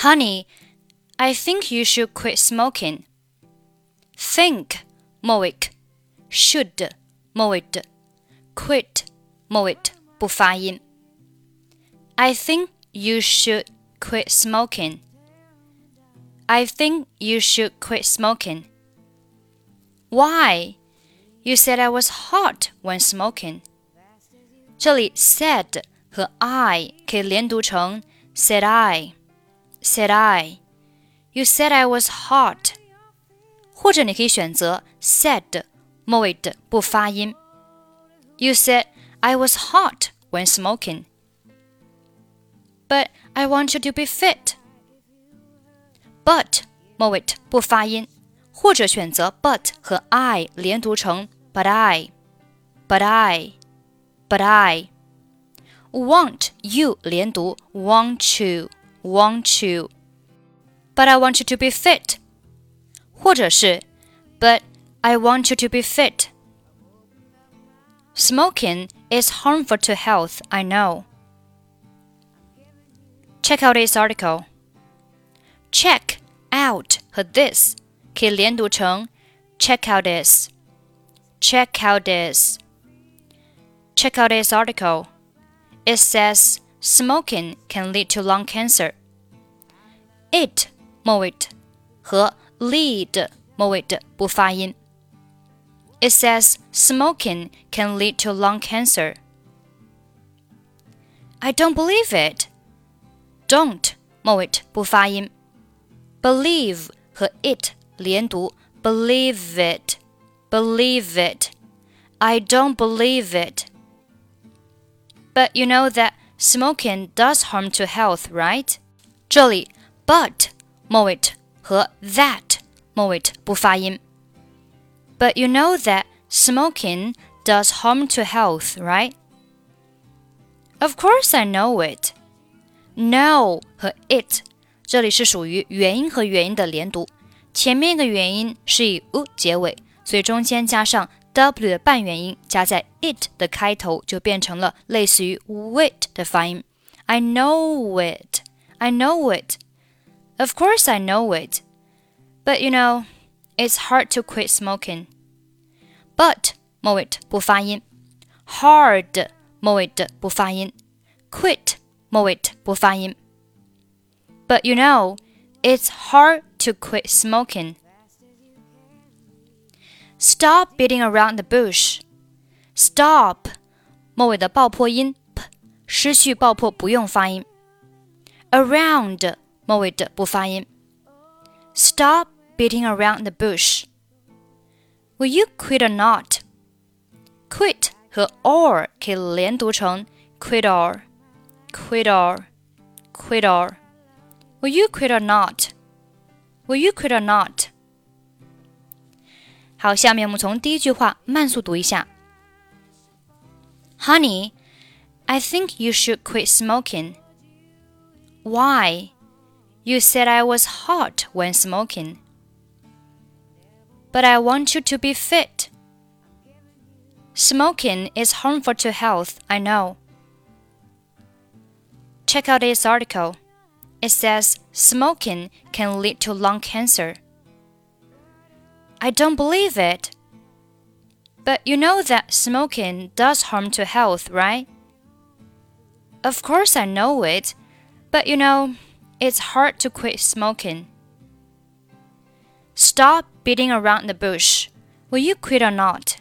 Honey, I think you should quit smoking. Think 末尾 should 末尾 quit 末尾不发音。I think you should quit smoking. I think you should quit smoking. Why? You said I was hot when smoking. 这里 said 和 I 可以连读成 said I, said I. You said I was hot. 或者你可以选择 said 末尾的不发音。You said I was hot when smoking. But I want you to be fit. But 末尾不发音，或者选择 but 和 I 连读成 but I, but I, but I. Want you 连读 want you, want you. But I want you to be fit. 或者是 But I want you to be fit. Smoking is harmful to health, I know. Check out this article. Check out 和 this 可以连读成 check out this, check out this, check out this article. It says smoking can lead to lung cancer. It 末尾和 lead 末尾不发音。It says smoking can lead to lung cancer. I don't believe it. Don't 末尾不发音。Believe 和 it 连读，believe it, believe it. I don't believe it. But you know that smoking does harm to health, right? 这里 but 末尾和 that 末尾不发音。But you know that smoking does harm to health, right? Of course I know it. No 和 it 这里是属于元音和元音的连读，前面一个元音是以 u 结尾，所以中间加上 w 的半元音加在 it 的开头，就变成了类似于 wit 的发音。I know it. I know it. Of course I know it. But you know, it's hard to quit smoking. But 末尾不发音，hard 末尾不发音，quit 末尾不发音。but you know, it's hard to quit smoking. Stop beating around the bush. Stop 末尾的爆破音 p 失去爆破不用发音。Around 末尾的不发音。Stop beating around the bush. Will you quit or not? Quit 和 or 可以连读成 quit or, quit or, quit or。Will you quit or not? Will you quit or not? 好，下面我们从第一句话慢速读一下。Honey, I think you should quit smoking. Why? You said I was hot when smoking. But I want you to be fit. Smoking is harmful to health, I know. Check out this article. It says smoking can lead to lung cancer. I don't believe it. But you know that smoking does harm to health, right? Of course I know it, but you know, it's hard to quit smoking. Stop beating around the bush. Will you quit or not?